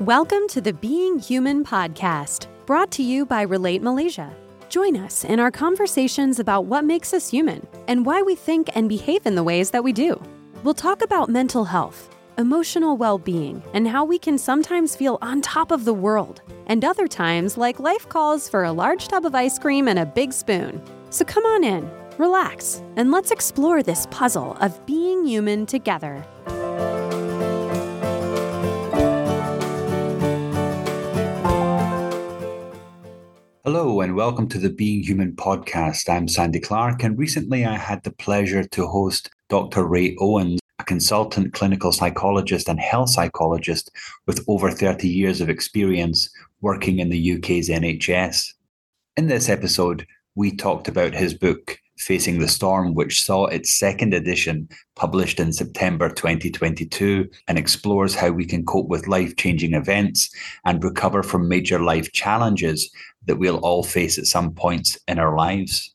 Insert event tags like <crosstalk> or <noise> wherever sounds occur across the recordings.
Welcome to the Being Human podcast, brought to you by Relate Malaysia. Join us in our conversations about what makes us human and why we think and behave in the ways that we do. We'll talk about mental health, emotional well being, and how we can sometimes feel on top of the world, and other times, like life calls for a large tub of ice cream and a big spoon. So come on in, relax, and let's explore this puzzle of being human together. Hello, and welcome to the Being Human podcast. I'm Sandy Clarke, and recently I had the pleasure to host Dr. Ray Owens, a consultant clinical psychologist and health psychologist with over 30 years of experience working in the UK's NHS. In this episode, we talked about his book, Facing the Storm, which saw its second edition published in September 2022 and explores how we can cope with life changing events and recover from major life challenges that we'll all face at some points in our lives.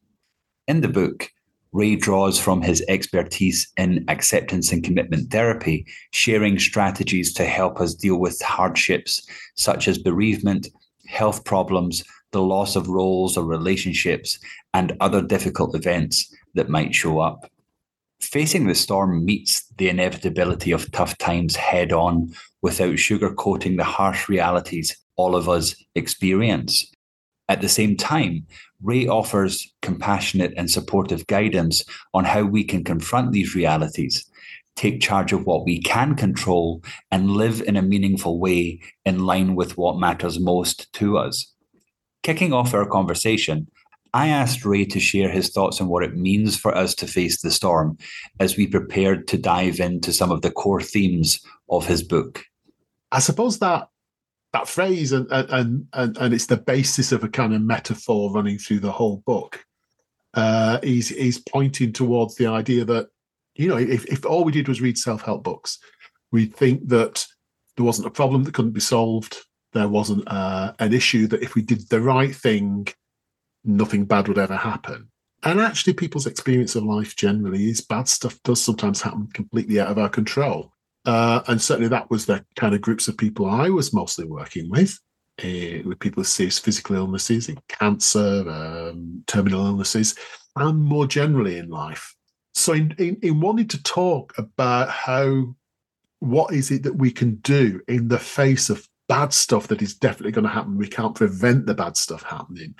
In the book, Ray draws from his expertise in acceptance and commitment therapy, sharing strategies to help us deal with hardships such as bereavement, health problems, the loss of roles or relationships, and other difficult events that might show up. Facing the storm meets the inevitability of tough times head on without sugarcoating the harsh realities all of us experience. At the same time, Ray offers compassionate and supportive guidance on how we can confront these realities, take charge of what we can control, and live in a meaningful way in line with what matters most to us. Kicking off our conversation, I asked Ray to share his thoughts on what it means for us to face the storm as we prepared to dive into some of the core themes of his book. I suppose that that phrase and and and and it's the basis of a kind of metaphor running through the whole book. Uh, he's he's pointing towards the idea that you know if if all we did was read self help books, we'd think that there wasn't a problem that couldn't be solved. There wasn't uh, an issue that if we did the right thing, nothing bad would ever happen. And actually, people's experience of life generally is bad stuff does sometimes happen completely out of our control. Uh, and certainly that was the kind of groups of people I was mostly working with, uh, with people with serious physical illnesses, in cancer, um, terminal illnesses, and more generally in life. So, in, in, in wanting to talk about how, what is it that we can do in the face of bad stuff that is definitely going to happen, we can't prevent the bad stuff happening.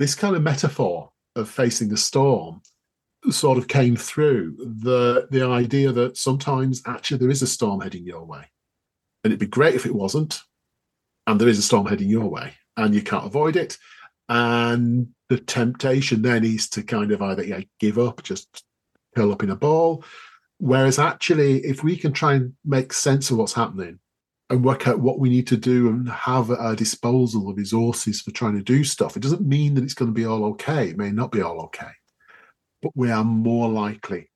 This kind of metaphor of facing the storm sort of came through. The the idea that sometimes actually there is a storm heading your way. And it'd be great if it wasn't and there is a storm heading your way and you can't avoid it. And the temptation then is to kind of either yeah, give up just curl up in a ball. Whereas actually if we can try and make sense of what's happening and work out what we need to do and have at our disposal the resources for trying to do stuff it doesn't mean that it's going to be all okay it may not be all okay but we are more likely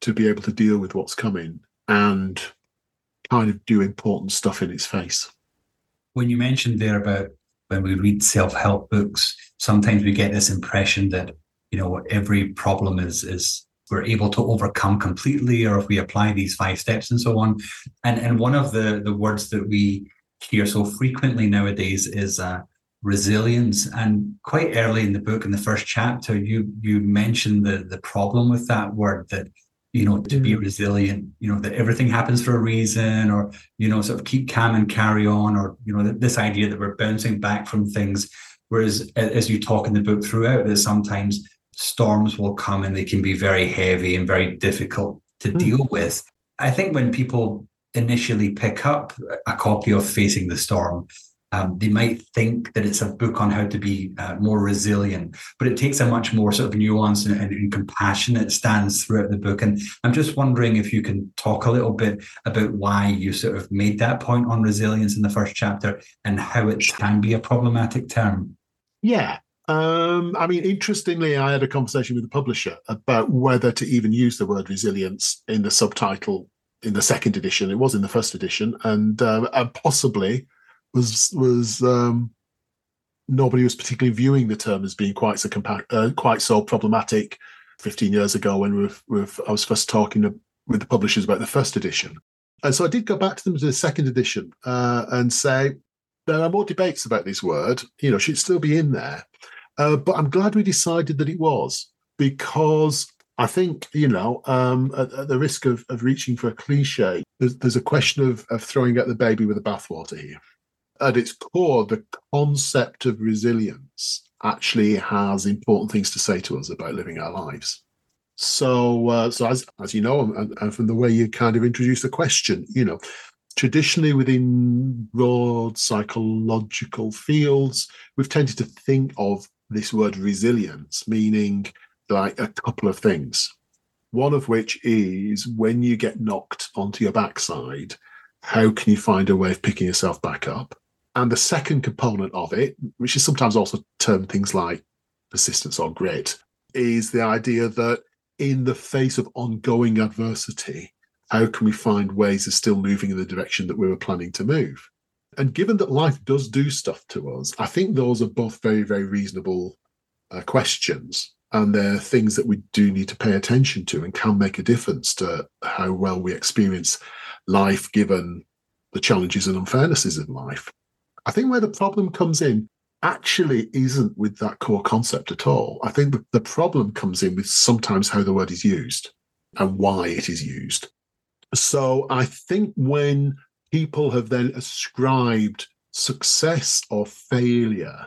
to be able to deal with what's coming and kind of do important stuff in its face. When you mentioned there about when we read self-help books, sometimes we get this impression that you know every problem is is we're able to overcome completely, or if we apply these five steps and so on. And and one of the the words that we hear so frequently nowadays is uh, resilience. And quite early in the book, in the first chapter, you you mentioned the the problem with that word that you know to be mm. resilient you know that everything happens for a reason or you know sort of keep calm and carry on or you know this idea that we're bouncing back from things whereas as you talk in the book throughout that sometimes storms will come and they can be very heavy and very difficult to mm. deal with i think when people initially pick up a copy of facing the storm um, they might think that it's a book on how to be uh, more resilient, but it takes a much more sort of nuanced and, and, compassionate stance throughout the book. And I'm just wondering if you can talk a little bit about why you sort of made that point on resilience in the first chapter and how it can be a problematic term. Yeah. Um, I mean, interestingly, I had a conversation with the publisher about whether to even use the word resilience in the subtitle in the second edition. It was in the first edition, and, uh, and possibly was was um, nobody was particularly viewing the term as being quite so compa- uh, quite so problematic. Fifteen years ago, when we were I was first talking with the publishers about the first edition, And so I did go back to them to the second edition uh, and say, there are more debates about this word. You know, should still be in there. Uh, but I'm glad we decided that it was because I think, you know, um, at, at, the risk of, of reaching for a cliche, there's, there's a question of, of throwing out the baby with the bathwater here. At its core, the concept of resilience actually has important things to say to us about living our lives. So, uh, so as as you know, and, and from the way you kind of introduce the question, you know, traditionally within broad psychological fields, we've tended to think of this word resilience, meaning like a couple of things. One of which is when you get knocked onto your backside, how can you find a way of picking yourself back up? And the second component of it, which is sometimes also termed things like persistence or grit, is the idea that in the face of ongoing adversity, how can we find ways of still moving in the direction that we were planning to move? And given that life does do stuff to us, I think those are both very, very reasonable uh, questions. And they're things that we do need to pay attention to and can make a difference to how well we experience life given the challenges and unfairnesses in life. I think where the problem comes in actually isn't with that core concept at all. I think the problem comes in with sometimes how the word is used and why it is used. So I think when people have then ascribed success or failure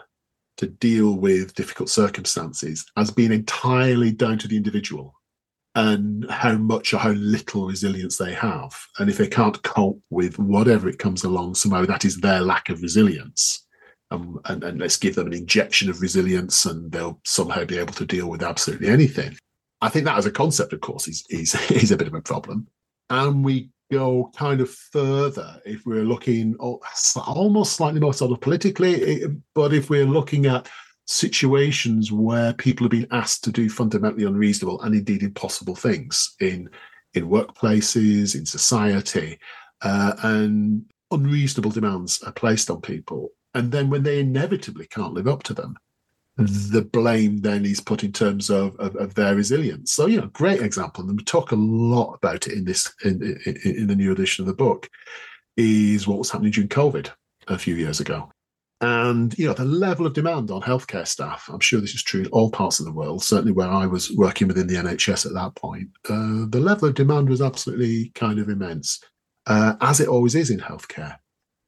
to deal with difficult circumstances as being entirely down to the individual and how much or how little resilience they have. And if they can't cope with whatever it comes along, somehow that is their lack of resilience. Um, and, and let's give them an injection of resilience and they'll somehow be able to deal with absolutely anything. I think that as a concept, of course, is, is, <laughs> is a bit of a problem and we go kind of further if we're looking almost slightly more sort of politically, but if we're looking at situations where people are being asked to do fundamentally unreasonable and indeed impossible things in in workplaces, in society, uh, and unreasonable demands are placed on people. And then when they inevitably can't live up to them, the blame then is put in terms of, of, of, their resilience. So, you know, great example, and we talk a lot about it in this in, in, in the new edition of the book, is what was happening during COVID a few years ago. And you know, the level of demand on healthcare staff, I'm sure this is true in all parts of the world, certainly where I was working within the NHS at that point, uh, the level of demand was absolutely kind of immense, uh, as it always is in healthcare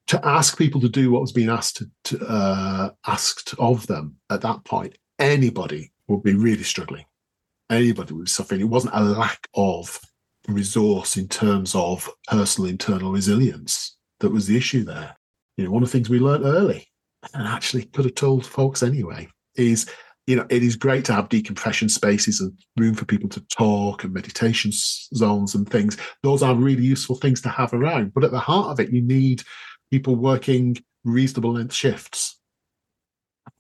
to ask people to do what was being asked to, uh, asked of them at that point, anybody would be really struggling. Anybody would be suffering. It wasn't a lack of resource in terms of personal internal resilience that was the issue there. You know, one of the things we learned early, and actually could have told folks anyway, is you know, it is great to have decompression spaces and room for people to talk and meditation zones and things. Those are really useful things to have around. But at the heart of it, you need people working reasonable length shifts,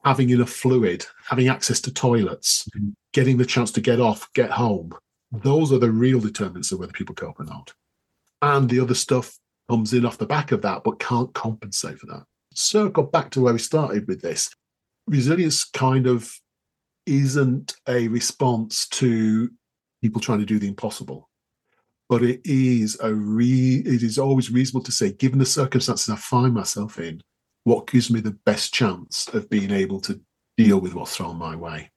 having enough fluid, having access to toilets, mm-hmm. getting the chance to get off, get home. Those are the real determinants of whether people cope or not. And the other stuff comes in off the back of that, but can't compensate for that. Circle back to where we started with this. Resilience kind of isn't a response to people trying to do the impossible but it is a re it is always reasonable to say given the circumstances i find myself in what gives me the best chance of being able to deal with what's thrown my way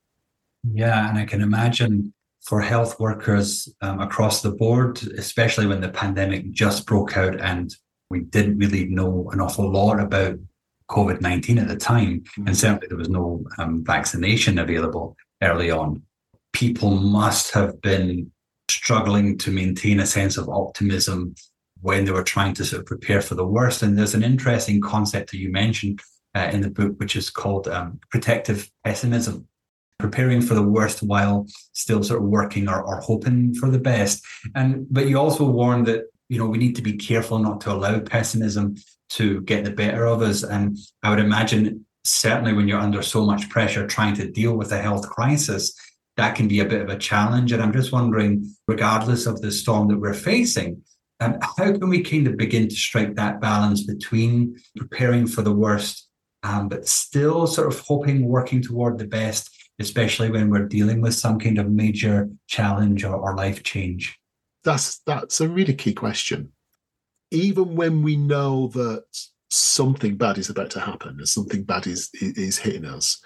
yeah and i can imagine for health workers um, across the board especially when the pandemic just broke out and we didn't really know an awful lot about covid-19 at the time mm-hmm. and certainly there was no um, vaccination available early on people must have been struggling to maintain a sense of optimism when they were trying to sort of prepare for the worst. And there's an interesting concept that you mentioned uh, in the book, which is called um, protective pessimism, preparing for the worst while still sort of working or, or hoping for the best. And but you also warn that you know we need to be careful not to allow pessimism to get the better of us. And I would imagine certainly when you're under so much pressure trying to deal with a health crisis that can be a bit of a challenge. And I'm just wondering, regardless of the storm that we're facing, um, how can we kind of begin to strike that balance between preparing for the worst, um, but still sort of hoping, working toward the best, especially when we're dealing with some kind of major challenge or, or life change? That's that's a really key question. even when we know that something bad is about to happen and something bad is is hitting us.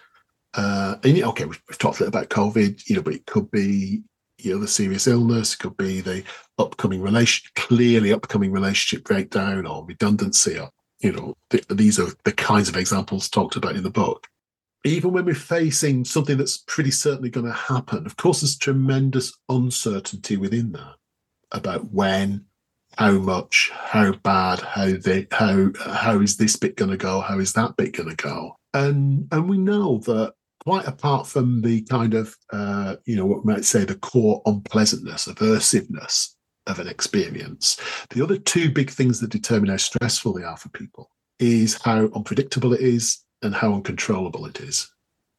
Uh, and okay, we've, we've talked a little about COVID, you know, but it could be you know the serious illness, it could be the upcoming relation, clearly upcoming relationship breakdown or redundancy. Or, you know, th- these are the kinds of examples talked about in the book. Even when we're facing something that's pretty certainly going to happen, of course, there's tremendous uncertainty within that about when, how much, how bad, how they, how how is this bit going to go, how is that bit going to go, and and we know that quite apart from the kind of uh, you know what might say the core unpleasantness, aversiveness of an experience, the other two big things that determine how stressful they are for people is how unpredictable it is and how uncontrollable it is.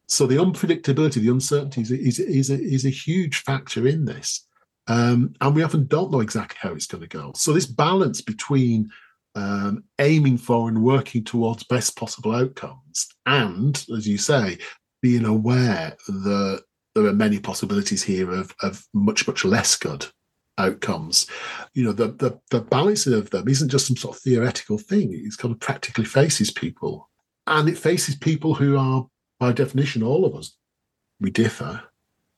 So the unpredictability, the uncertainty is, is, is, a, is a huge factor in this. Um, and we often don't know exactly how it's going to go. So this balance between um, aiming for and working towards best possible outcomes, and as you say, being aware that there are many possibilities here of, of much much less good outcomes. You know, the, the the balancing of them isn't just some sort of theoretical thing. It's kind of practically faces people, and it faces people who are, by definition, all of us. We differ,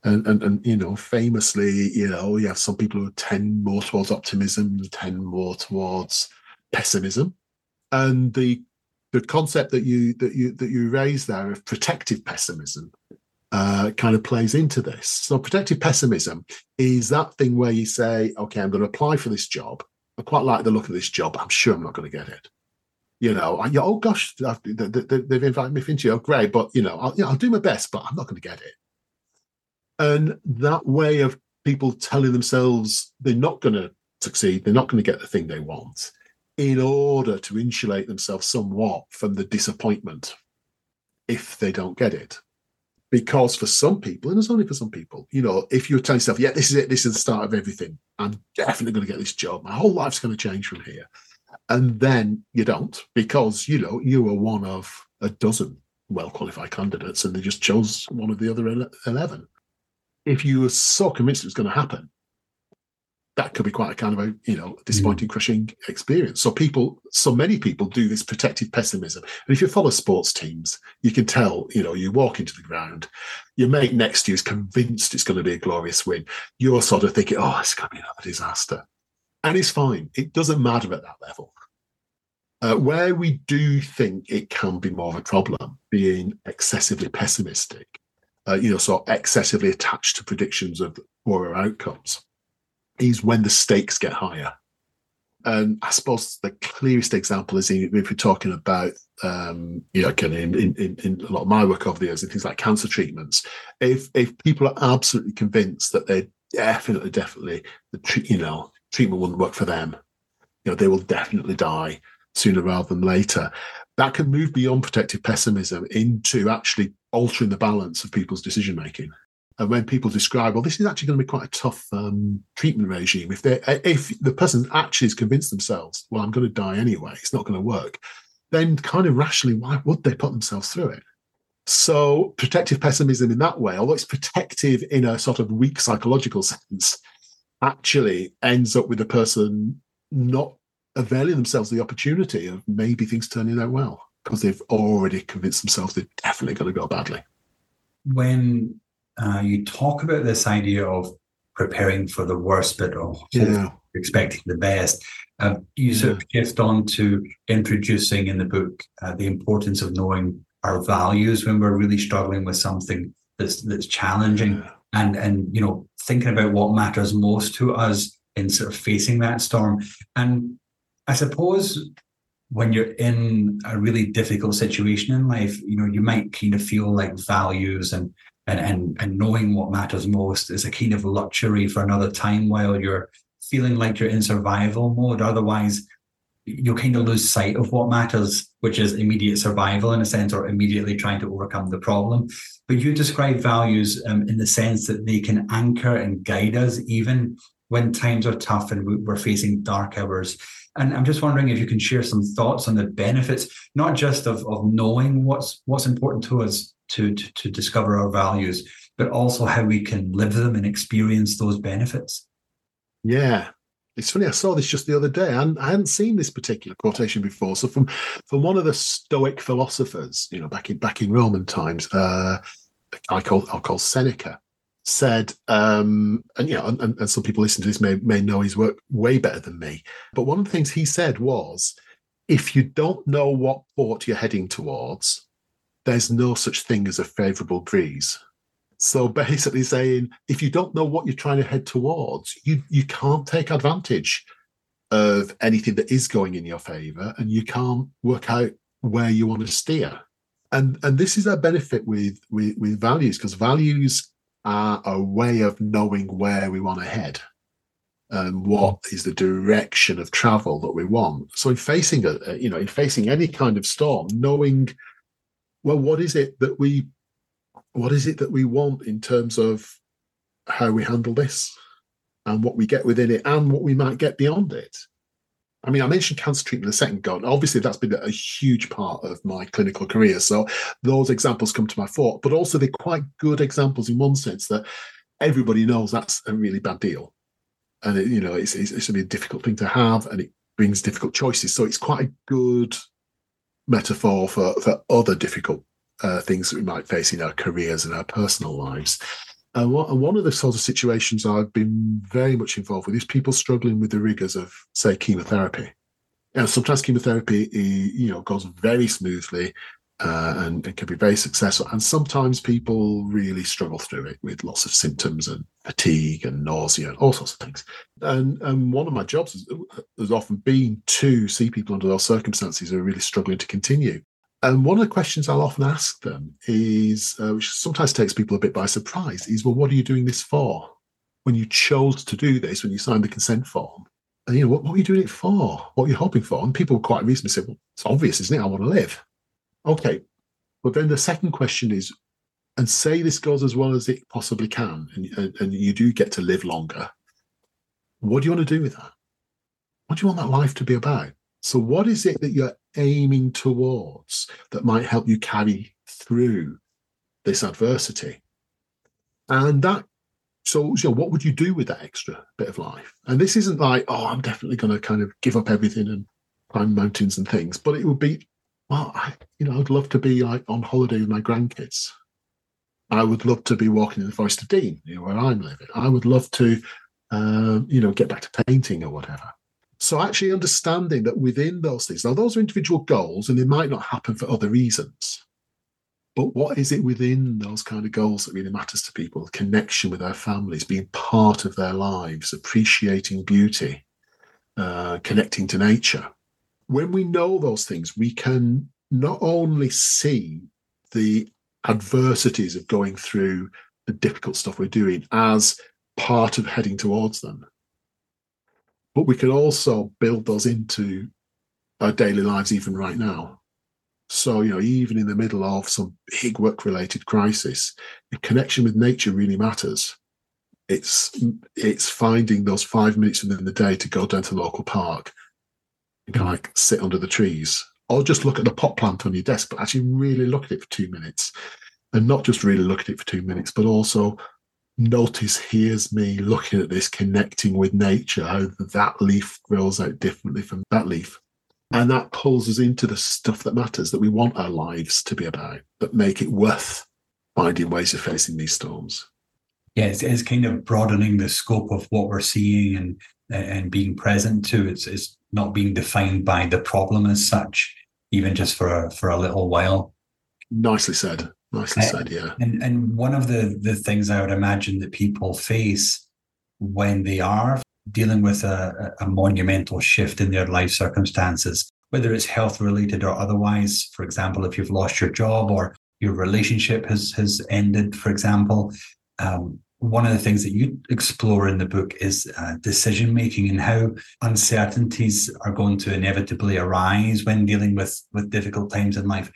and, and and you know famously you know you have some people who tend more towards optimism tend more towards pessimism and the the concept that you that you that you raise there of protective pessimism uh, kind of plays into this so protective pessimism is that thing where you say okay i'm going to apply for this job i quite like the look of this job i'm sure i'm not going to get it you know, I, oh gosh, they've invited me for interview. Oh, great, but you know, I'll, you know, I'll do my best, but I'm not going to get it. And that way of people telling themselves they're not going to succeed, they're not going to get the thing they want, in order to insulate themselves somewhat from the disappointment if they don't get it. Because for some people, and it's only for some people, you know, if you're telling yourself, yeah, this is it, this is the start of everything, I'm definitely going to get this job, my whole life's going to change from here. And then you don't, because, you know, you are one of a dozen well qualified candidates and they just chose one of the other 11 if you were so convinced it was going to happen, that could be quite a kind of a you know disappointing, mm. crushing experience. So people, so many people do this protective pessimism. And if you follow sports teams, you can tell. You know, you walk into the ground, your mate next to you is convinced it's going to be a glorious win. You're sort of thinking, "Oh, it's going to be another disaster," and it's fine. It doesn't matter at that level. Uh, where we do think it can be more of a problem, being excessively pessimistic, uh, you know, sort of excessively attached to predictions of poorer outcomes, is when the stakes get higher. And I suppose the clearest example is if we're talking about, um, you know, in, in, in a lot of my work over the years, and things like cancer treatments. If if people are absolutely convinced that they're definitely, definitely the you know treatment wouldn't work for them, you know, they will definitely die sooner rather than later. That can move beyond protective pessimism into actually altering the balance of people's decision making. And when people describe, well, this is actually going to be quite a tough um, treatment regime. If they, if the person actually has convinced themselves, well, I'm going to die anyway, it's not going to work, then kind of rationally, why would they put themselves through it? So protective pessimism in that way, although it's protective in a sort of weak psychological <laughs> sense, actually ends up with the person not availing themselves the opportunity of maybe things turning out well because they've already convinced themselves they're definitely going to go badly. When uh, you talk about this idea of preparing for the worst, but yeah. expecting the best, uh, you yeah. sort of shift on to introducing in the book uh, the importance of knowing our values when we're really struggling with something that's that's challenging, yeah. and and you know thinking about what matters most to us in sort of facing that storm. And I suppose when you're in a really difficult situation in life, you know, you might kind of feel like values and and and and knowing what matters most is a kind of luxury for another time while you're feeling like you're in survival mode. Otherwise, you'll kind of lose sight of what matters, which is immediate survival in a sense, or immediately trying to overcome the problem. But you describe values um, in the sense that they can anchor and guide us even when times are tough and we're facing dark hours. And I'm just wondering if you can share some thoughts on the benefits, not just of, of knowing what's what's important to us to, to, to discover our values, but also how we can live them and experience those benefits. Yeah. It's funny, I saw this just the other day, and I hadn't seen this particular quotation before. So from from one of the Stoic philosophers, you know, back in back in Roman times, uh, I call I'll call Seneca, said, um, and you know, and, and some people listening to this may may know his work way better than me. But one of the things he said was, if you don't know what port you're heading towards, there's no such thing as a favourable breeze. So <laughs> basically saying, if you don't know what you're trying to head towards, you you can't take advantage of anything that is going in your favour, and you can't work out where you want to steer. And and this is a benefit with with, with values because values are a way of knowing where we want to head and hmm. what is the direction of travel that we want. So in facing a you know in facing any kind of storm, knowing well what is it that we what is it that we want in terms of how we handle this and what we get within it and what we might get beyond it. I mean, I mentioned cancer treatment a second ago, and obviously that's been a huge part of my clinical career. So those examples come to my fore, but also they're quite good examples in one sense that everybody knows that's a really bad deal. And, it, you know, it's, it's, it's a really difficult thing to have and it brings difficult choices. So it's quite a good metaphor for, for other difficult uh, things that we might face in our careers and our personal lives. Uh, and uh, one of the sort of situations I've been very much involved with is people struggling with the rigors of, say, chemotherapy. And sometimes chemotherapy, you know, goes very smoothly uh, and, and, can be very successful. And sometimes people really struggle through it with lots of symptoms and fatigue and nausea and all sorts of things. And, and one of my jobs has, uh, has often been to see people under those circumstances who are really struggling to continue. And one of the questions I'll often ask them is, uh, which sometimes takes people a bit by surprise, is, well, what are you doing this for? When you chose to do this, when you signed the consent form, and you know, what, what are you doing it for? What are you hoping for? And people quite reasonably say, well, it's obvious, isn't it? I want to live. Okay. But then the second question is, and say this goes as well as it possibly can, and, and, and you do get to live longer. What do you want to do with that? What do you want that life to be about? So, what is it that you're aiming towards that might help you carry through this adversity? And that, so, so what would you do with that extra bit of life? And this isn't like, oh, I'm definitely going to kind of give up everything and climb mountains and things, but it would be, well, I, you know, I'd love to be like on holiday with my grandkids. I would love to be walking in the Forest of Dean, you know, where I'm living. I would love to, um, you know, get back to painting or whatever. So actually understanding that within those things, now those are individual goals and they might not happen for other reasons. But what is it within those kind of goals that really matters to people? Connection with their families, being part of their lives, appreciating beauty, uh, connecting to nature. When we know those things, we can not only see the adversities of going through the difficult stuff we're doing as part of heading towards them, but we can also build those into our daily lives even right now. So, you know, even in the middle of some big work related crisis, the connection with nature really matters. It's it's finding those five minutes within the day to go down to the local park and kind of like sit under the trees or just look at the pot plant on your desk, but actually really look at it for two minutes. And not just really look at it for two minutes, but also notice here's me looking at this, connecting with nature, how that leaf grows out differently from that leaf. And that pulls us into the stuff that matters, that we want our lives to be about, that make it worth finding ways of facing these storms. Yeah, it's, it's kind of broadening the scope of what we're seeing and and being present to. It's it's not being defined by the problem as such, even just for a, for a little while. Nicely said. Nicely said, yeah. And and one of the the things I would imagine that people face when they are dealing with a, a monumental shift in their life circumstances, whether it's health related or otherwise. For example, if you've lost your job or your relationship has has ended, for example. Um, one of the things that you explore in the book is uh, decision making and how uncertainties are going to inevitably arise when dealing with with difficult times in life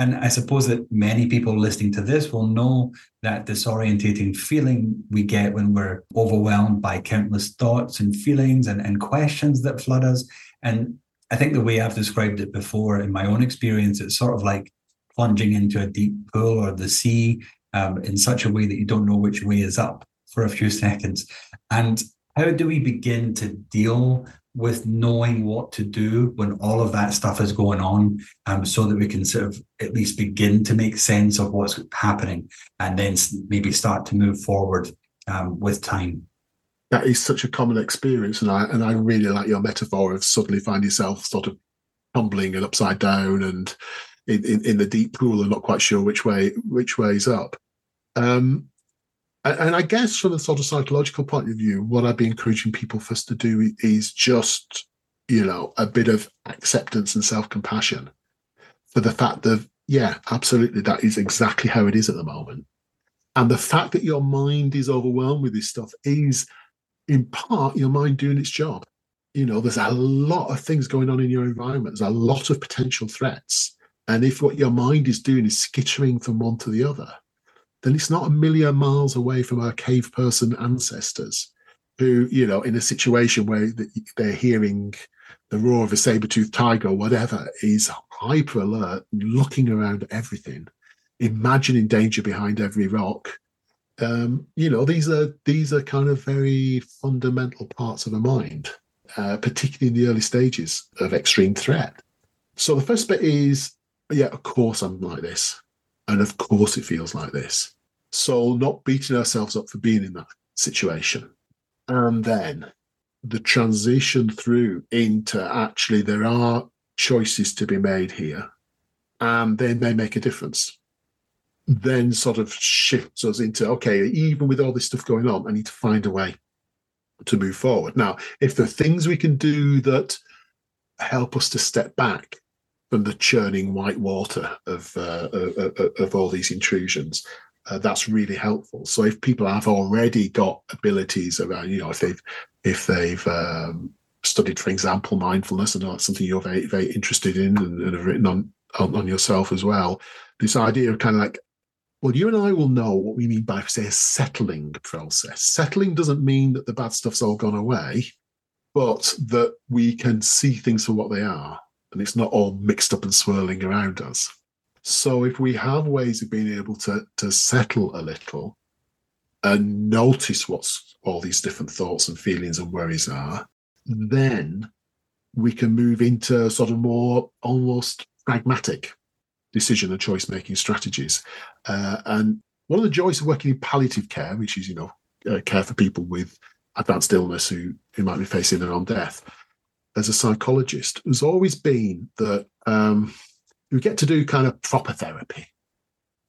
and I suppose that many people listening to this will know that disorientating feeling we get when we're overwhelmed by countless thoughts and feelings and, and questions that flood us. And I think the way I've described it before in my own experience, it's sort of like plunging into a deep pool or the sea um, in such a way that you don't know which way is up for a few <laughs> seconds. And how do we begin to deal with knowing what to do when all of that stuff is going on um, so that we can sort of at least begin to make sense of what's happening and then maybe start to move forward um, with time. That is such a common experience and i and i really like your metaphor of suddenly find yourself sort of tumbling and upside down and in, in, in the deep pool and not quite sure which way which way's up. Um, and I guess from a sort of psychological point of view, what I'd be encouraging people first to do is just, you know, a bit of acceptance and self compassion for the fact that, yeah, absolutely, that is exactly how it is at the moment. And the fact that your mind is overwhelmed with this stuff is, in part, your mind doing its job. You know, there's a lot of things going on in your environment, there's a lot of potential threats. And if what your mind is doing is skittering from one to the other, then it's not a million miles away from our cave person ancestors who, you know, in a situation where they're hearing the roar of a saber-toothed tiger or whatever, is hyper alert, looking around everything, imagining danger behind every rock. Um, you know, these are these are kind of very fundamental parts of a mind, uh, particularly in the early stages of extreme threat. So the first bit is, yeah, of course I'm like this. And of course, it feels like this. So, not beating ourselves up for being in that situation. And then the transition through into actually there are choices to be made here, and they may make a difference. Then sort of shifts us into okay, even with all this stuff going on, I need to find a way to move forward. Now, if are things we can do that help us to step back from the churning white water of, uh, of, of, all these intrusions. Uh, that's really helpful. So if people have already got abilities around, you know, if they've if they've um, studied, for example, mindfulness, and that's something you're very very interested in and, and have written on, on on yourself as well, this idea of kind of like well, you and I will know what we mean by, say, a settling process. Settling doesn't mean that the bad stuff's all gone away, but that we can see things for what they are and it's not all mixed up and swirling around us. So if we have ways of being able to to settle a little and notice what's all these different thoughts and feelings and worries are, then we can move into sort of more almost pragmatic decision and choice making strategies. Uh, and one of the joys of working in palliative care, which is you know uh, care for people with advanced illness who who might be facing their own death, as a psychologist has always been that um, we get to do kind of proper therapy.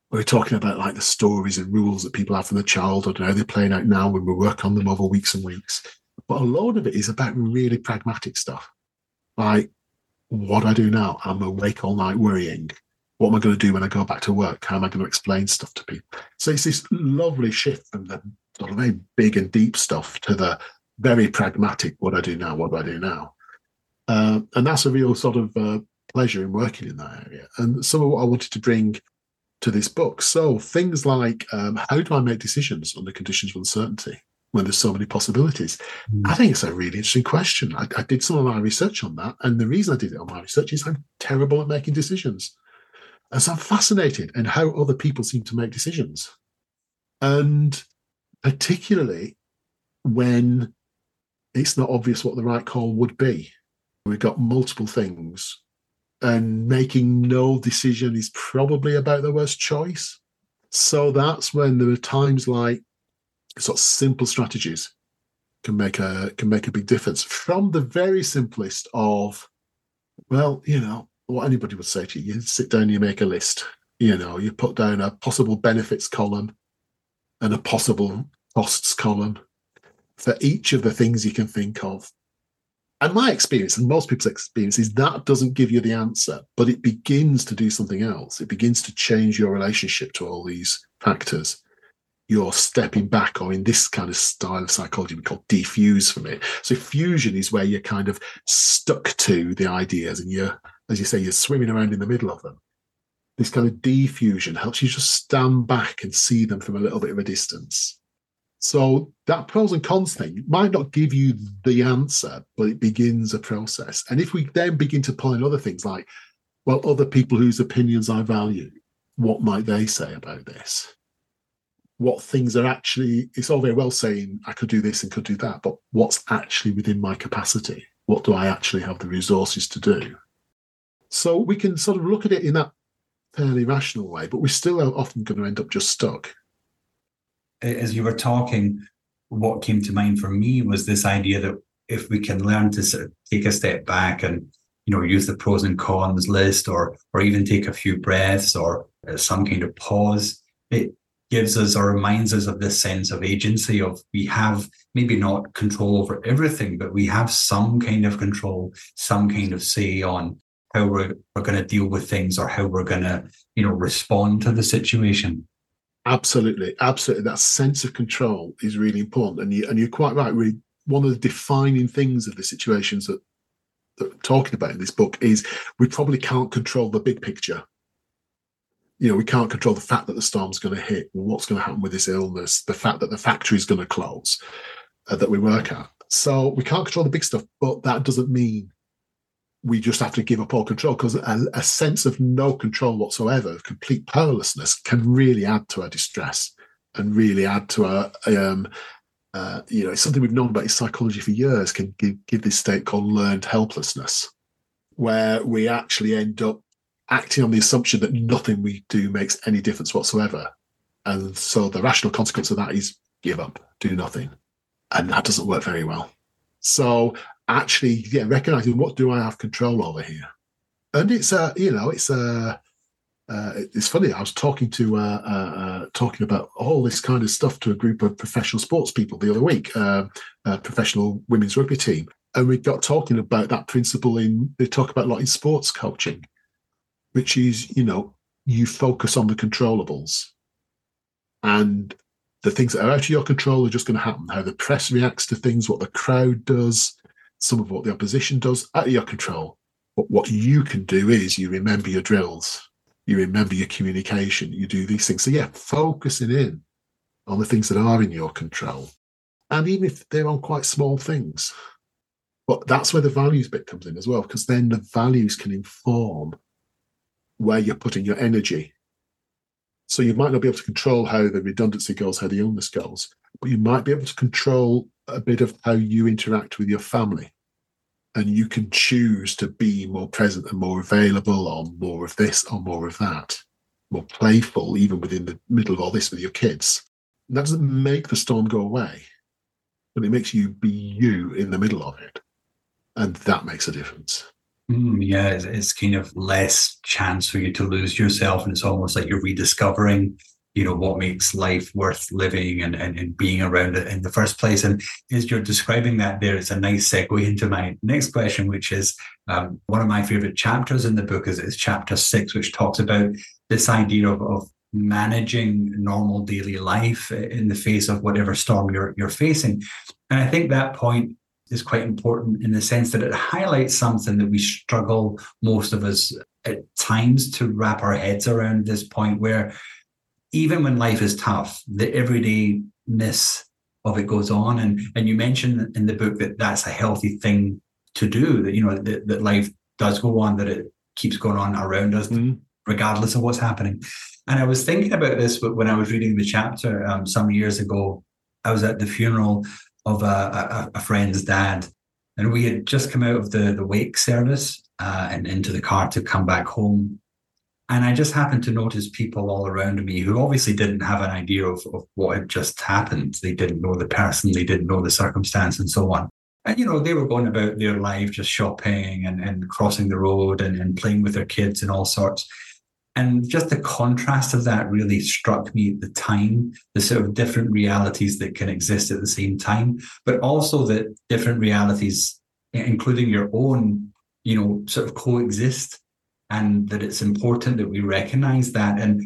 We're talking about like the stories and rules that people have from their childhood and how they're playing out now when we work on them over weeks and weeks. But a lot of it is about really pragmatic stuff. Like, what I do now? I'm awake all night worrying. What am I going to do when I go back to work? How am I going to explain stuff to people? So it's this lovely shift from the sort of very big and deep stuff to the very pragmatic, what I do now, what do I do now? Uh, and that's a real sort of uh, pleasure in working in that area. And some of what I wanted to bring to this book. So things like um, how do I make decisions under conditions of uncertainty when there's so many possibilities? Mm. I think it's a really interesting question. I, I, did some of my research on that, and the reason I did it on my research is I'm terrible at making decisions, and so I'm fascinated in how other people seem to make decisions, and particularly when it's not obvious what the right call would be. We've got multiple things, and making no decision is probably about the worst choice. So that's when there are times like sort of simple strategies can make a can make a big difference. From the very simplest of, well, you know, what anybody would say to you, you sit down, you make a list. You know, you put down a possible benefits column and a possible costs column for each of the things you can think of and my experience and most people's experience is that doesn't give you the answer but it begins to do something else. It begins to change your relationship to all these factors. You're stepping back or in this kind of style of psychology we call defuse from it. So fusion is where you're kind of stuck to the ideas and you're as you say you're swimming around in the middle of them. This kind of defusion helps you just stand back and see them from a little bit of a distance so that pros and cons thing might not give you the answer, but it begins a process. And if we then begin to pull in other things like, well, other people whose opinions I value, what might they say about this? what things are actually it's all very well saying i could do this and could do that but what's actually within my capacity what do i actually have the resources to do so we can sort of look at it in that fairly rational way but we're still often going to end up just stuck as you were talking what came to mind for me was this idea that if we can learn to sort of take a step back and you know use the pros and cons list or or even take a few breaths or uh, some kind of pause it gives us or reminds us of this sense of agency of we have maybe not control over everything but we have some kind of control some kind of say on how we're, we're going to deal with things or how we're going to you know respond to the situation absolutely absolutely that sense of control is really important and you and you're quite right we one of the defining things of the situations that that I'm talking about in this book is we probably can't control the big picture you know, we can't control the fact that the storm's going to hit, what's going to happen with this illness, the fact that the factory is going to close uh, that we work at. So we can't control the big stuff, but that doesn't mean we just have to give up all control because a, a, sense of no control whatsoever, of complete powerlessness, can really add to our distress and really add to our, um, uh, you know, it's something we've known about in psychology for years, can give, give this state called learned helplessness, where we actually end up acting on the assumption that nothing we do makes any difference whatsoever. And so the rational consequence of that is give up, do nothing. And that doesn't work very well. So actually, yeah, recognizing what do I have control over here? And it's a, you know, it's a, uh, it's funny. I was talking to uh, uh, uh, talking about all this kind of stuff to a group of professional sports people the other week, uh, a professional women's rugby team, and we got talking about that principle in. They talk about a lot in sports coaching, which is, you know, you focus on the controllables and the things that are out of your control are just going to happen. How the press reacts to things, what the crowd does, some of what the opposition does, out of your control. But what you can do is you remember your drills, you remember your communication, you do these things. So, yeah, focusing in on the things that are in your control. And even if they're on quite small things, but that's where the values bit comes in as well, because then the values can inform where you're putting your energy. So you might not be able to control how the redundancy goes, how the illness goes, but you might be able to control a bit of how you interact with your family. And you can choose to be more present and more available or more of this or more of that, more playful, even within the middle of all this with your kids. And that doesn't make the storm go away, but it makes you be you in the middle of it. And that makes a difference. Mm, yeah, it's, it's, kind of less chance for you to lose yourself, and it's almost like you're rediscovering, you know, what makes life worth living and, and, and being around it in the first place. And as you're describing that, there it's a nice segue into my next question, which is um, one of my favorite chapters in the book is, is chapter six, which talks about this idea of, of managing normal daily life in the face of whatever storm you're you're facing. And I think that point is quite important in the sense that it highlights something that we struggle, most of us at times, to wrap our heads around this point where even when life is tough, the everydayness of it goes on. And, and you mentioned in the book that that's a healthy thing to do, that, you know, that, that life does go on, that it keeps going on around us, mm-hmm. regardless of what's happening. And I was thinking about this when I was reading the chapter um, some years ago. I was at the funeral of a, a, a, friend's dad. And we had just come out of the, the wake service uh, and into the car to come back home. And I just happened to notice people all around me who obviously didn't have an idea of, of what had just happened. They didn't know the person, they didn't know the circumstance, and so on. And, you know, they were going about their life just shopping and, and crossing the road and, and playing with their kids and all sorts. And just the contrast of that really struck me at the time, the sort of different realities that can exist at the same time, but also that different realities, including your own, you know, sort of coexist. And that it's important that we recognize that. And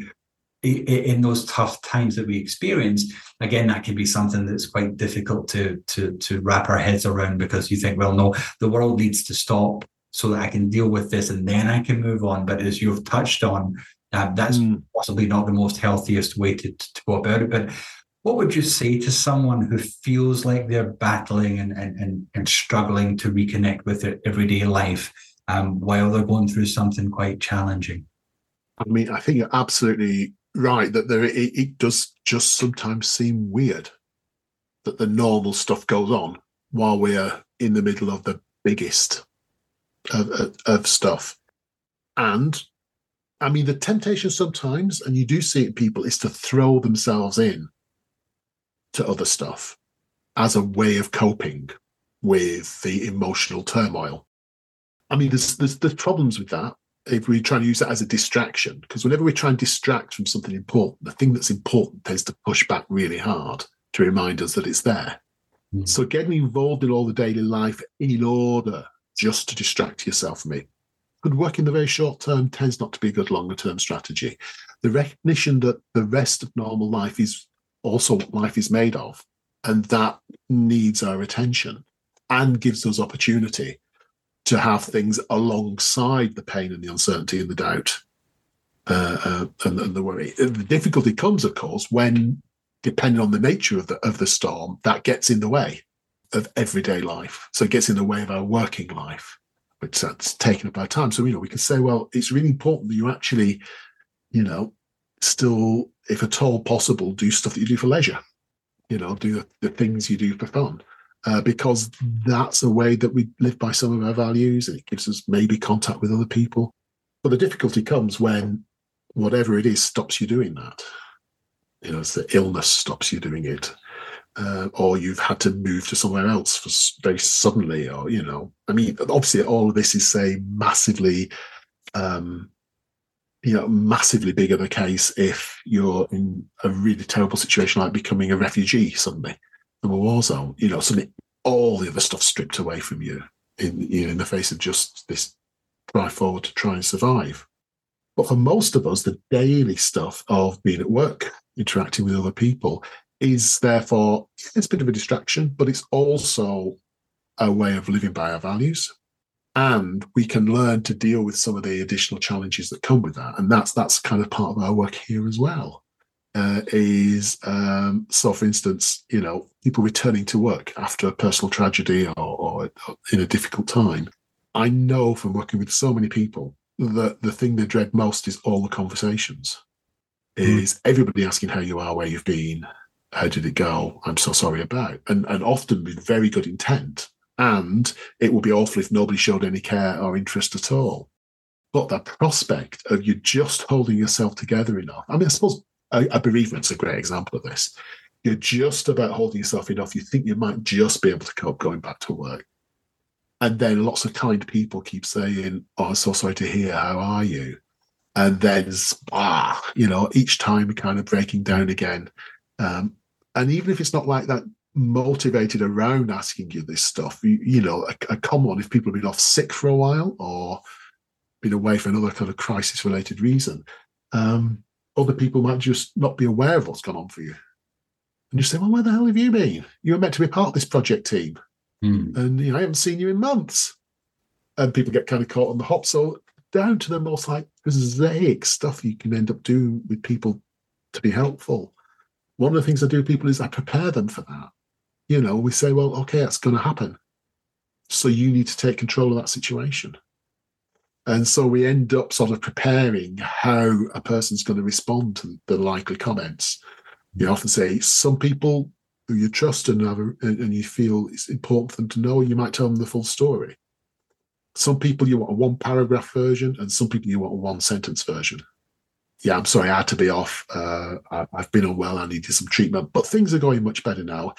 in those tough times that we experience, again, that can be something that's quite difficult to to to wrap our heads around because you think, well, no, the world needs to stop so that I can deal with this and then I can move on. But as you've touched on, uh, that's mm. possibly not the most healthiest way to, to go about it. But what would you say to someone who feels like they're battling and, and, and, and struggling to reconnect with their everyday life um, while they're going through something quite challenging? I mean, I think you're absolutely right that there it, it does just sometimes seem weird that the normal stuff goes on while we're in the middle of the biggest of, of, stuff. And I mean, the temptation sometimes, and you do see it in people, is to throw themselves in to other stuff as a way of coping with the emotional turmoil. I mean, there's there's, there's problems with that if we try to use that as a distraction, because whenever we try and distract from something important, the thing that's important tends to push back really hard to remind us that it's there. Mm. So getting involved in all the daily life in order just to distract yourself from it could work in the very short term, tends not to be a good longer term strategy. The recognition that the rest of normal life is also what life is made of, and that needs our attention and gives us opportunity to have things alongside the pain and the uncertainty and the doubt uh, uh, and, and, the worry. The difficulty comes, of course, when, depending on the nature of the of the storm, that gets in the way of everyday life. So it gets in the way of our working life, which that's taken up our time. So you know, we can say, well, it's really important that you actually, you know, still, if at all possible, do stuff that you do for leisure. You know, do the, the things you do for fun uh, because that's a way that we live by some of our values and it gives us maybe contact with other people. But the difficulty comes when whatever it is stops you doing that. You know, it's the illness stops you doing it. Uh, or you've had to move to somewhere else for very suddenly, or you know, I mean, obviously, all of this is say massively, um, you know, massively bigger the case if you're in a really terrible situation like becoming a refugee suddenly from a war zone, you know, suddenly all the other stuff stripped away from you in you know, in the face of just this drive forward to try and survive. But for most of us, the daily stuff of being at work, interacting with other people, is therefore it's a bit of a distraction, but it's also a way of living by our values. And we can learn to deal with some of the additional challenges that come with that. And that's that's kind of part of our work here as well uh, is um, so for instance you know people returning to work after a personal tragedy or, or, in a difficult time i know from working with so many people that the thing they dread most is all the conversations mm. is everybody asking how you are where you've been how did it go i'm so sorry about and and often with very good intent and it would be awful if nobody showed any care or interest at all but the prospect of you just holding yourself together enough i mean i suppose a, a bereavement's a great example of this. You're just about holding yourself enough. You think you might just be able to cope going back to work. And then lots of kind people keep saying, Oh, I'm so sorry to hear. How are you? And then, ah, you know, each time kind of breaking down again. Um, and even if it's not like that motivated around asking you this stuff, you, you know, a, a common one if people have been off sick for a while or been away for another kind of crisis related reason, um, other people might just not be aware of what's gone on for you. And you say, well, where the hell have you been? You were meant to be part of this project team. Mm. And you know, I haven't seen you in months. And people get kind of caught on the hop. So down to the most like prosaic stuff you can end up doing with people to be helpful. One of the things I do with people is I prepare them for that. You know, we say, well, okay, that's going to happen. So you need to take control of that situation. And so we end up sort of preparing how a person's going to respond to the likely comments. You often say some people who you trust and, have and you feel it's important for them to know, you might tell them the full story. Some people you want a one paragraph version, and some people you want a one sentence version. Yeah, I'm sorry, I had to be off. Uh, I, I've been unwell. I needed some treatment, but things are going much better now.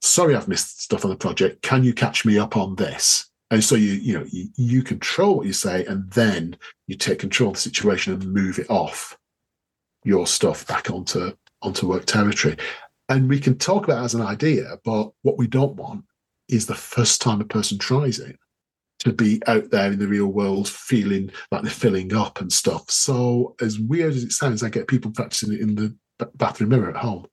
Sorry, I've missed stuff on the project. Can you catch me up on this? And so you you know you, you control what you say, and then you take control of the situation and move it off your stuff back onto onto work territory. And we can talk about as an idea, but what we don't want is the first time a person tries it to be out there in the real world feeling like they're filling up and stuff. So as weird as it sounds, I get people practicing it in the bathroom mirror at home.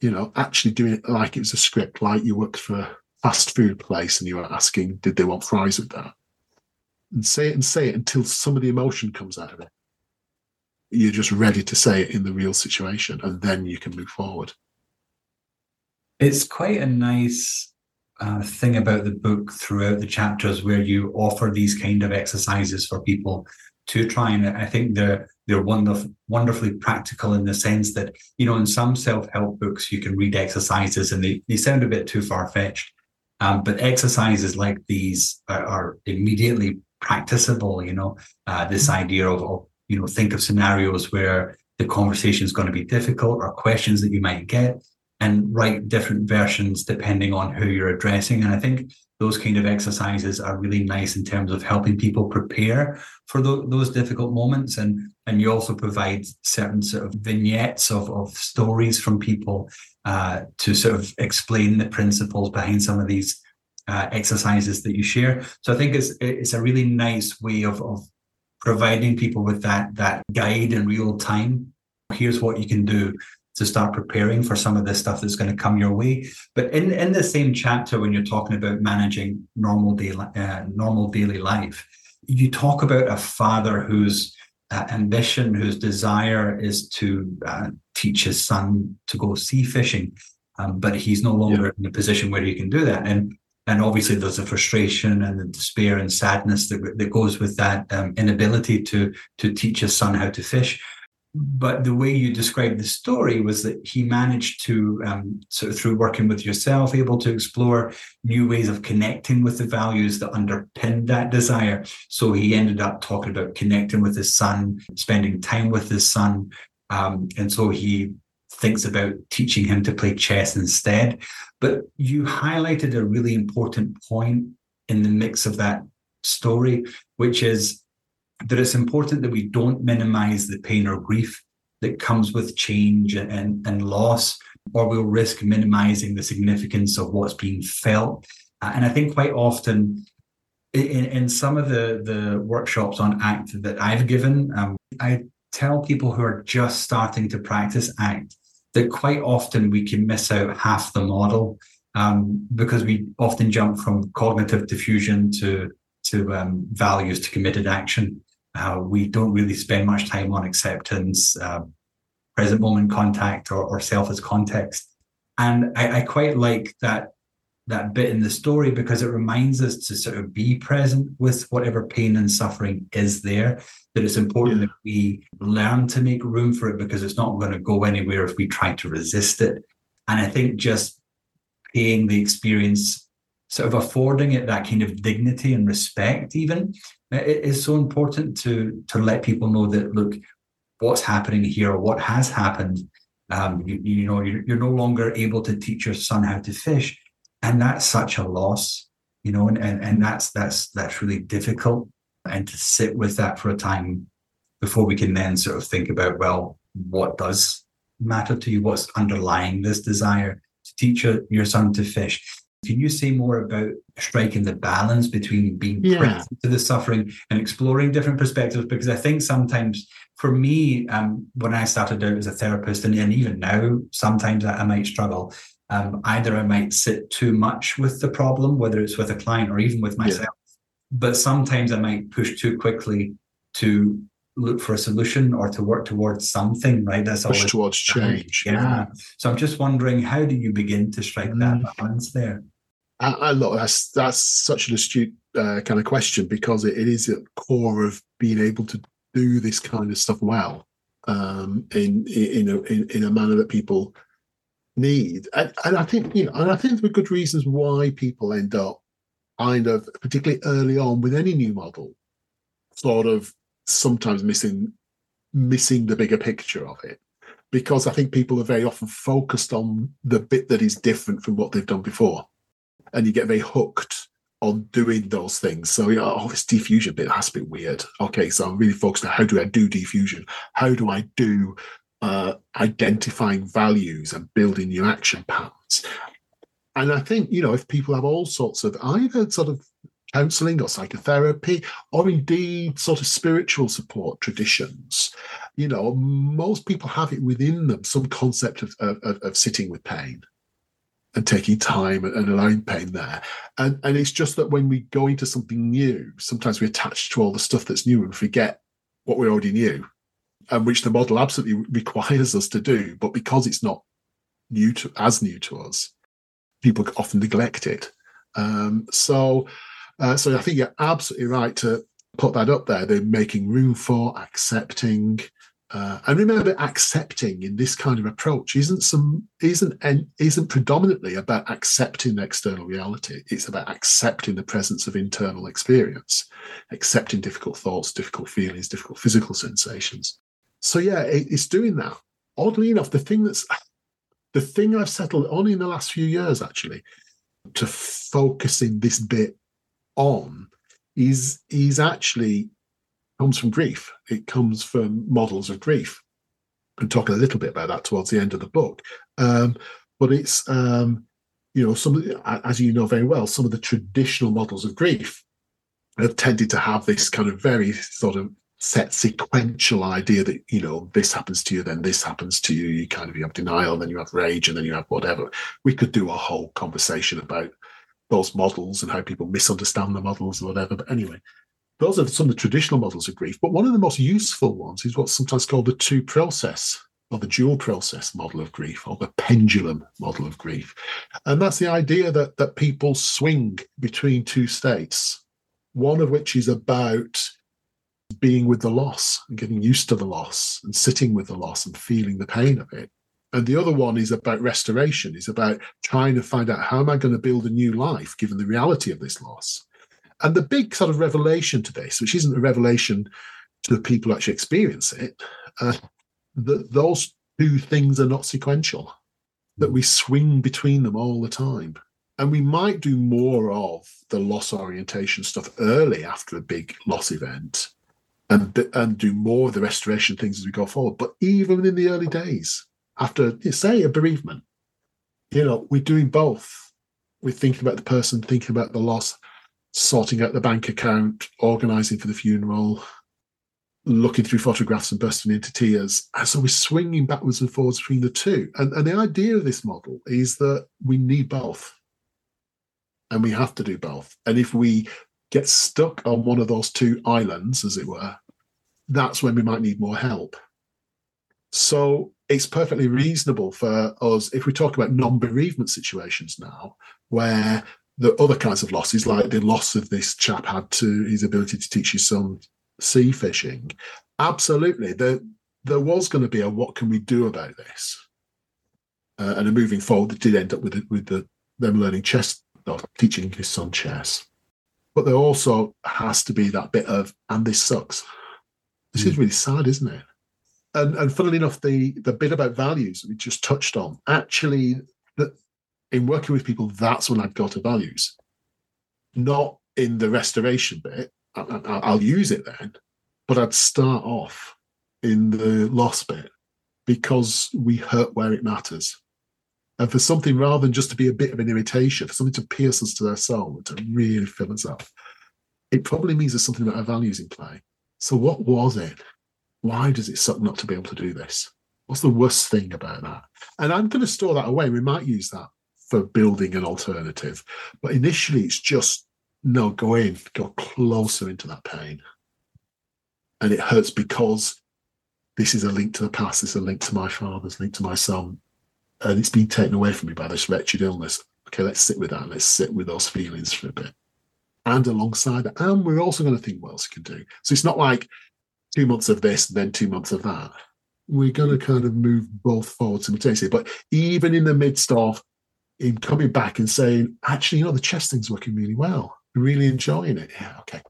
You know, actually doing it like it was a script, like you worked for a fast food place and you are asking, did they want fries with that? And say it and say it until some of the emotion comes out of it. You're just ready to say it in the real situation, and then you can move forward. It's quite a nice uh, thing about the book throughout the chapters where you offer these kind of exercises for people to try. And I think they're they're wonderful, wonderfully practical in the sense that you know in some self-help books you can read exercises and they, they sound a bit too far-fetched. Um, but exercises like these are, are immediately practicable you know. Uh, this mm-hmm. idea of, of you know think of scenarios where the conversation is going to be difficult or questions that you might get and write different versions depending on who you're addressing. And i think those kind of exercises are really nice in terms of helping people prepare for those difficult moments. And and you also provide certain sort of vignettes of, of stories from people uh, to sort of explain the principles behind some of these uh, exercises that you share. So i think it's it's a really nice way of, of providing people with that that guide in real time. Here's what you can do to start preparing for some of this stuff that's going to come your way. But in in the same chapter, when you're talking about managing normal daily uh, normal daily life, you talk about a father whose uh, ambition, whose desire is to uh, teach his son to go sea fishing, um, but he's no longer yeah. in a position where he can do that. And and obviously there's a frustration and the despair and sadness that, that goes with that um, inability to to teach his son how to fish but the way you described the story was that he managed to um, sort of through working with yourself able to explore new ways of connecting with the values that underpinned that desire. So he ended up talking about connecting with his son spending time with his son um, and so he thinks about teaching him to play chess instead. But you highlighted a really important point in the mix of that story which is that it's important that we don't minimize the pain or grief that comes with change and, and loss, or we'll risk minimizing the significance of what's being felt. Uh, and I think quite often in, in some of the, the workshops on ACT that I've given, um, I tell people who are just starting to practice ACT that quite often we can miss out half the model um, because we often jump from cognitive defusion to to um, values to committed action. Uh, we don't really spend much time on acceptance, uh, present moment contact, or, or self as context. And I, I, quite like that that bit in the story because it reminds us to sort of be present with whatever pain and suffering is there. That it's important yeah. that we learn to make room for it because it's not going to go anywhere if we try to resist it. And I think just paying the experience sort of affording it that kind of dignity and respect even it is so important to to let people know that look what's happening here what has happened um, you, you, know you're, you're, no longer able to teach your son how to fish and that's such a loss you know and, and and that's that's that's really difficult and to sit with that for a time before we can then sort of think about well what does matter to you? What's underlying this desire to teach your, your son to fish can you say more about striking the balance between being yeah. present to the suffering and exploring different perspectives? Because I think sometimes for me, um, when I started out as a therapist, and, and even now, sometimes I, I might struggle. Um, either I might sit too much with the problem, whether it's with a client or even with myself, yeah. but sometimes I might push too quickly to look for a solution or to work towards something, right? That's push always towards change. Yeah. yeah. So I'm just wondering, how do you begin to strike that mm. balance there? I, I look, that's that's such an astute uh, kind of question because it, it is at core of being able to do this kind of stuff well um, in in a, in, in a manner that people need, and, and I think you know, and I think there are good reasons why people end up kind of, particularly early on with any new model, sort of sometimes missing missing the bigger picture of it. Because I think people are very often focused on the bit that is different from what they've done before and you get very hooked on doing those things. So, you know, oh, this defusion bit has to be weird. Okay, so I'm really focused on how do I do defusion? How do I do uh, identifying values and building new action patterns? And I think, you know, if people have all sorts of either sort of counseling or psychotherapy, or indeed sort of spiritual support traditions, you know, most people have it within them some concept of, of, of sitting with pain and taking time and, allowing pain there. And and it's just that when we go into something new, sometimes we attach to all the stuff that's new and forget what we already knew, and which the model absolutely requires us to do. But because it's not new to as new to us, people often neglect it. Um, so, uh, so I think you're absolutely right to put that up there. They're making room for accepting. Uh, and remember, accepting in this kind of approach isn't some isn't isn't predominantly about accepting external reality. It's about accepting the presence of internal experience, accepting difficult thoughts, difficult feelings, difficult physical sensations. So yeah, it, it's doing that. Oddly enough, the thing that's the thing I've settled only in the last few years actually to focusing this bit on is is actually comes from grief. It comes from models of grief. And talk a little bit about that towards the end of the book. Um, but it's um, you know some as you know very well, some of the traditional models of grief have tended to have this kind of very sort of set sequential idea that you know this happens to you then this happens to you you kind of you have denial then you have rage and then you have whatever we could do a whole conversation about those models and how people misunderstand the models or whatever but anyway those are some of the traditional models of grief but one of the most useful ones is what's sometimes called the two process or the dual process model of grief or the pendulum model of grief and that's the idea that that people swing between two states one of which is about being with the loss and getting used to the loss and sitting with the loss and feeling the pain of it. And the other one is about restoration, is about trying to find out how am I going to build a new life given the reality of this loss. And the big sort of revelation to this, which isn't a revelation to the people who actually experience it, uh, that those two things are not sequential, that we swing between them all the time. And we might do more of the loss orientation stuff early after a big loss event and and do more of the restoration things as we go forward. But even in the early days, after say a bereavement, you know, we're doing both. We're thinking about the person, thinking about the loss, sorting out the bank account, organizing for the funeral, looking through photographs and bursting into tears. And so we're swinging backwards and forwards between the two. And, and the idea of this model is that we need both. And we have to do both. And if we get stuck on one of those two islands, as it were, that's when we might need more help. So it's perfectly reasonable for us, if we talk about non bereavement situations now, where the other kinds of losses, like the loss of this chap had to his ability to teach his son sea fishing, absolutely, there, there was going to be a what can we do about this? Uh, and a moving forward that did end up with, with the, them learning chess or teaching his son chess. But there also has to be that bit of, and this sucks this mm. is really sad, isn't it? And and funnily enough, the the bit about values we just touched on, actually that in working with people, that's when I'd go to values. Not in the restoration bit. I, I, I'll use it then, but I'd start off in the loss bit because we hurt where it matters. And for something rather than just to be a bit of an irritation, for something to pierce us to their soul and to really fill us up, it probably means there's something about our values in play. So, what was it? Why does it suck not to be able to do this? What's the worst thing about that? And I'm going to store that away. We might use that for building an alternative. But initially, it's just no, go in, go closer into that pain. And it hurts because this is a link to the past, is a link to my father's, link to my son. And it's been taken away from me by this wretched illness. Okay, let's sit with that. Let's sit with those feelings for a bit and alongside that. And we're also going to think what else we can do. So it's not like two months of this then two months of that. We're going to kind of move both forward simultaneously. But even in the midst of in coming back and saying, actually, you know, the chess thing's working really well. Really enjoying it. Yeah, okay.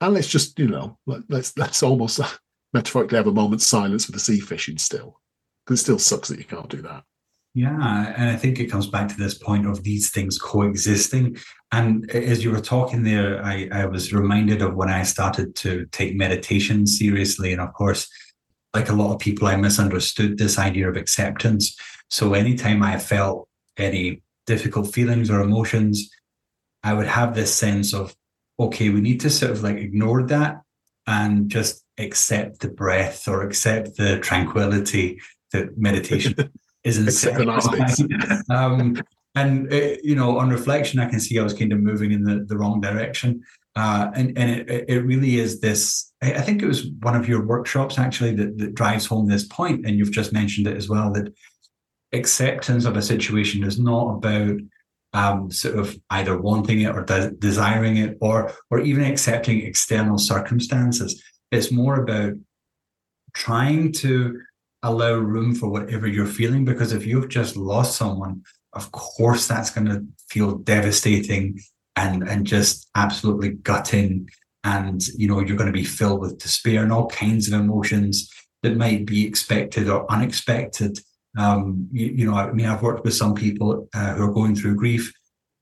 And let's just, you know, let, let's let's almost <laughs> metaphorically have a moment's silence for the sea fishing still. Because it still sucks that you can't do that. Yeah, and I think it comes back to this point of these things coexisting. And as you were talking there, I, I was reminded of when I started to take meditation seriously. And of course, like a lot of people, I misunderstood this idea of acceptance. So anytime I felt any difficult feelings or emotions, I would have this sense of, okay, we need to sort of like ignore that and just accept the breath or accept the tranquility that meditation <laughs> is insane. <laughs> um, and it, uh, you know, on reflection, I can see I was kind of moving in the, the wrong direction. Uh, and and it, it really is this. I think it was one of your workshops actually that, that drives home this point, and you've just mentioned it as well that acceptance of a situation is not about um, sort of either wanting it or de- desiring it or or even accepting external circumstances. It's more about trying to allow room for whatever you're feeling because if you've just lost someone, of course that's going to feel devastating and and just absolutely gutting and you know you're going to be filled with despair and all kinds of emotions that might be expected or unexpected um, you, you, know, I mean, I've worked with some people uh, who are going through grief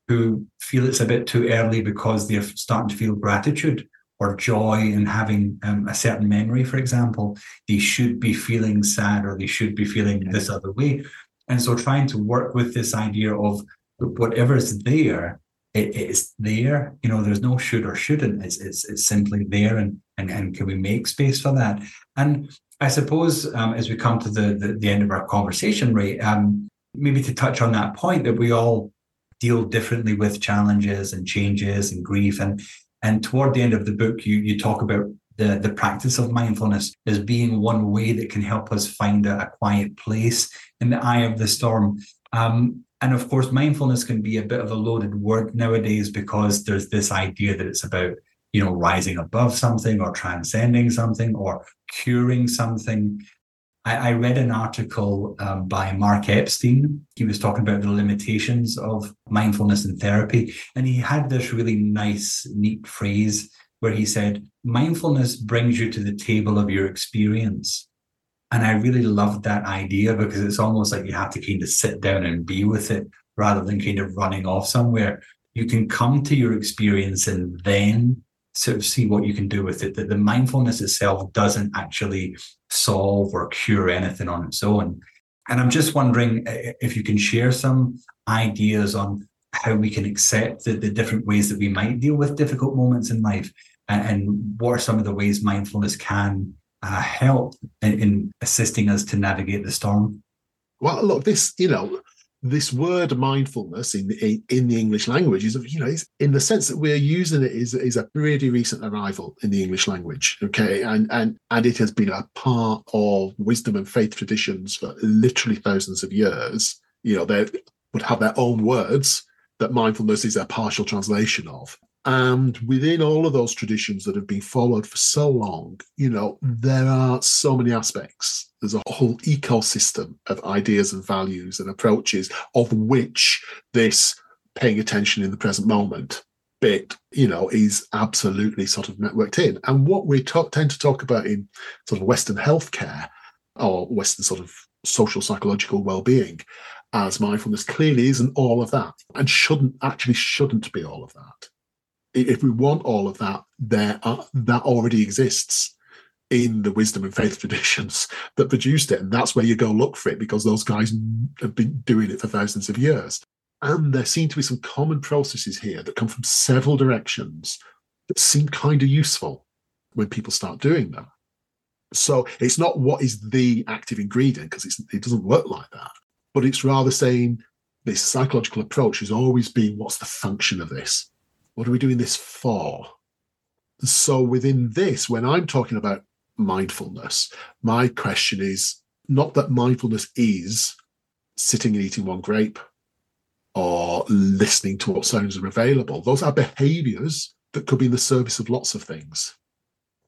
who feel it's a bit too early because they're starting to feel gratitude or joy in having um, a certain memory, for example. They should be feeling sad or they should be feeling this other way. And so trying to work with this idea of whatever is there, it, it's there. You know, there's no should or shouldn't. It's, it's, it's simply there. And, and, and can we make space for that? And I suppose um, as we come to the, the, the end of our conversation, Ray, um, maybe to touch on that point that we all deal differently with challenges and changes and grief, and and toward the end of the book, you you talk about the the practice of mindfulness as being one way that can help us find a, a quiet place in the eye of the storm. Um, and of course, mindfulness can be a bit of a loaded word nowadays because there's this idea that it's about you know, rising above something or transcending something or curing something. I, I read an article um, by Mark Epstein. He was talking about the limitations of mindfulness and therapy. And he had this really nice, neat phrase where he said, mindfulness brings you to the table of your experience. And I really loved that idea because it's almost like you have to kind of sit down and be with it rather than kind of running off somewhere. You can come to your experience and then sort of see what you can do with it. That the mindfulness itself doesn't actually solve or cure anything on its own. And I'm just wondering if you can share some ideas on how we can accept the, the different ways that we might deal with difficult moments in life and, and what are some of the ways mindfulness can uh, help in, in assisting us to navigate the storm. Well, look, this, you know, this word mindfulness in the, in the English language is, you know, in the sense that we're using it is, is a pretty recent arrival in the English language. Okay. And, and, and it has been a part of wisdom and faith traditions for literally thousands of years. You know, they would have their own words that mindfulness is a partial translation of. And within all of those traditions that have been followed for so long, you know, there are so many aspects. There's a whole ecosystem of ideas and values and approaches of which this paying attention in the present moment bit, you know, is absolutely sort of networked in. And what we talk, tend to talk about in sort of Western healthcare or Western sort of social psychological well-being as mindfulness clearly isn't all of that and shouldn't actually shouldn't be all of that if we want all of that, there are, that already exists in the wisdom and faith <laughs> traditions that produced it. And that's where you go look for it because those guys have been doing it for thousands of years. And there seem to be some common processes here that come from several directions that seem kind of useful when people start doing them. So it's not what is the active ingredient because it doesn't work like that, but it's rather saying this psychological approach has always been what's the function of this? What are we doing this for? So within this, when I'm talking about mindfulness, my question is not that mindfulness is sitting and eating one grape or listening to what sounds are available. Those are behaviors that could be in the service of lots of things.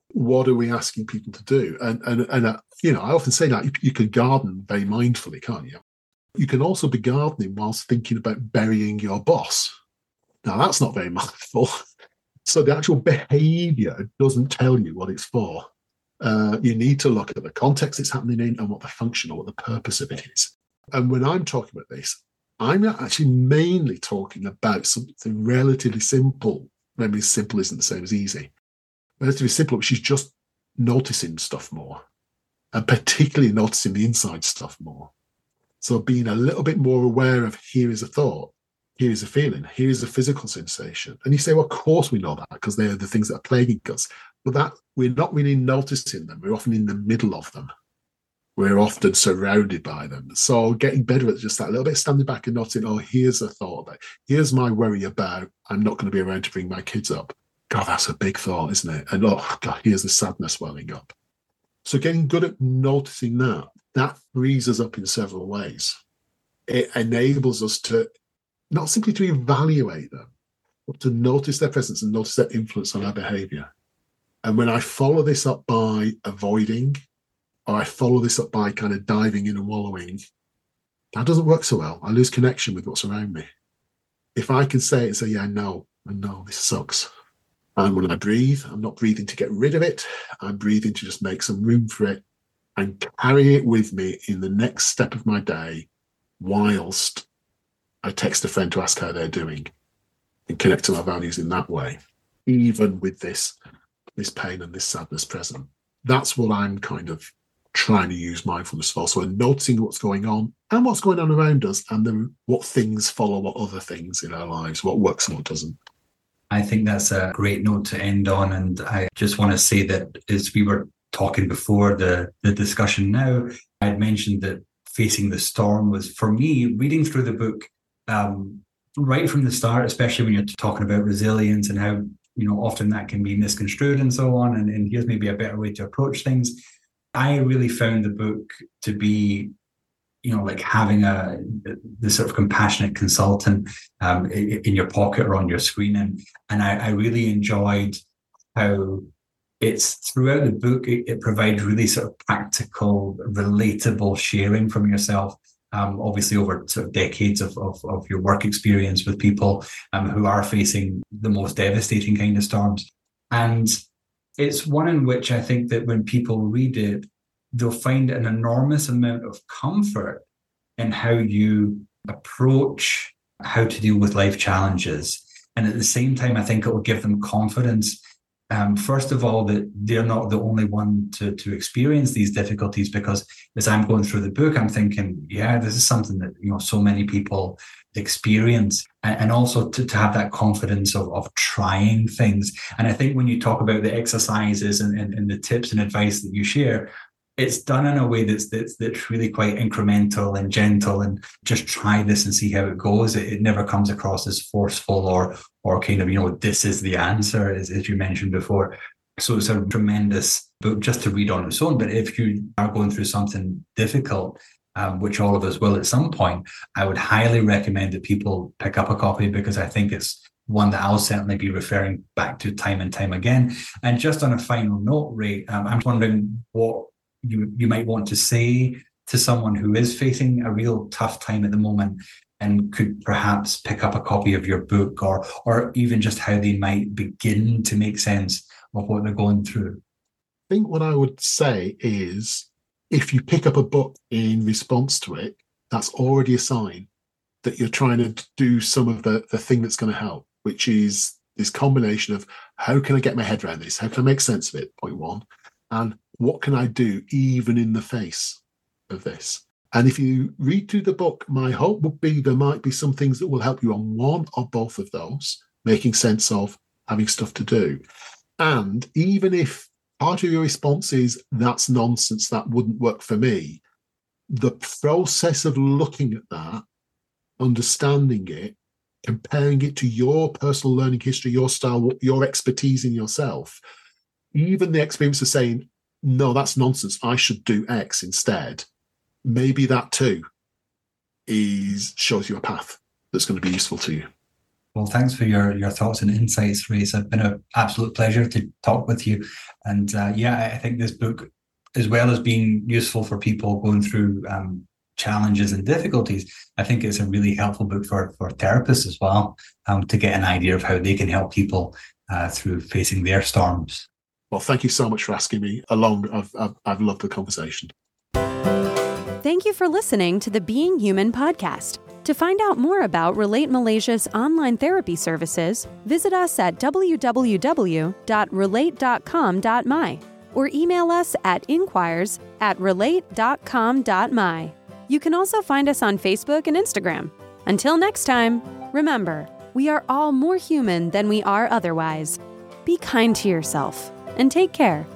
What are we asking people to do? And and and uh, you know, I often say that you, you can garden very mindfully, can't you? You can also be gardening whilst thinking about burying your boss now, that's not very <laughs> mindful. so the actual behavior doesn't tell you what it's for. Uh, you need to look at the context it's happening in and what the function or what the purpose of it is. And when I'm talking about this, I'm actually mainly talking about something relatively simple. Maybe simple isn't the same as easy. Relatively simple, which is just noticing stuff more, and particularly noticing the inside stuff more. So being a little bit more aware of here is a thought, here's a feeling, here's a physical sensation. And you say, well, of course we know that because they're the things that are plaguing us. But that we're not really noticing them. We're often in the middle of them. We're often surrounded by them. So getting better at just that little bit, standing back and noting, oh, here's a thought. That, here's my worry about I'm not going to be around to bring my kids up. God, that's a big thought, isn't it? And oh God, here's the sadness welling up. So getting good at noticing that, that frees us up in several ways. It enables us to not simply to evaluate them, but to notice their presence and notice their influence on our behavior. And when I follow this up by avoiding, or I follow this up by kind of diving in and wallowing, that doesn't work so well. I lose connection with what's around me. If I can say it and say, yeah, no, and no, this sucks. And when I breathe, I'm not breathing to get rid of it. I'm breathing to just make some room for it and carry it with me in the next step of my day whilst I text a friend to ask how they're doing and connect to my values in that way, even with this this pain and this sadness present. That's what I'm kind of trying to use mindfulness for. So noticing what's going on and what's going on around us and then what things follow what other things in our lives, what works and what doesn't. I think that's a great note to end on. And I just want to say that as we were talking before the, the discussion now, I had mentioned that facing the storm was for me reading through the book um, right from the start, especially when you're talking about resilience and how you know often that can be misconstrued and so on. And, and here's maybe a better way to approach things. I really found the book to be, you know, like having a the sort of compassionate consultant um, in your pocket or on your screen, and and I, I really enjoyed how it's throughout the book it, it, provides really sort of practical relatable sharing from yourself um, obviously over sort of decades of, of, of, your work experience with people um, who are facing the most devastating kind of storms. And it's one in which I think that when people read it, they'll find an enormous amount of comfort in how you approach how to deal with life challenges. And at the same time, I think it will give them confidence um, first of all, that they're not the only one to, to experience these difficulties because as I'm going through the book, I'm thinking, yeah, this is something that, you know, so many people experience and, and also to, to have that confidence of, of trying things. And I think when you talk about the exercises and, and, and the tips and advice that you share, it's done in a way that's that's that's really quite incremental and gentle and just try this and see how it goes it, it, never comes across as forceful or or kind of you know this is the answer as, as you mentioned before so it's a tremendous book just to read on its own but if you are going through something difficult um, which all of us will at some point i would highly recommend that people pick up a copy because i think it's one that I'll certainly be referring back to time and time again. And just on a final note, Ray, um, I'm wondering what you you might want to say to someone who is facing a real tough time at the moment and could perhaps pick up a copy of your book or or even just how they might begin to make sense of what they're going through. I think what i would say is if you pick up a book in response to it that's already a sign that you're trying to do some of the the thing that's going to help which is this combination of how can i get my head around this? How can i make sense of it? Point one. And what can I do even in the face of this? And if you read through the book, my hope would be there might be some things that will help you on one or both of those, making sense of having stuff to do. And even if part of your response is that's nonsense, that wouldn't work for me, the process of looking at that, understanding it, comparing it to your personal learning history, your style, your expertise in yourself, even the experience of saying, no, that's nonsense. I should do X instead. Maybe that too is shows you a path that's going to be useful to you. Well, thanks for your your thoughts and insights, Ray. It's been an absolute pleasure to talk with you. And uh, yeah, I think this book, as well as being useful for people going through um, challenges and difficulties, I think it's a really helpful book for for therapists as well um, to get an idea of how they can help people uh, through facing their storms. Well, thank you so much for asking me along. I've, I've, I've loved the conversation. Thank you for listening to the Being Human podcast. To find out more about Relate Malaysia's online therapy services, visit us at www.relate.com.my or email us at inquires at relate.com.my. You can also find us on Facebook and Instagram. Until next time, remember, we are all more human than we are otherwise. Be kind to yourself and take care.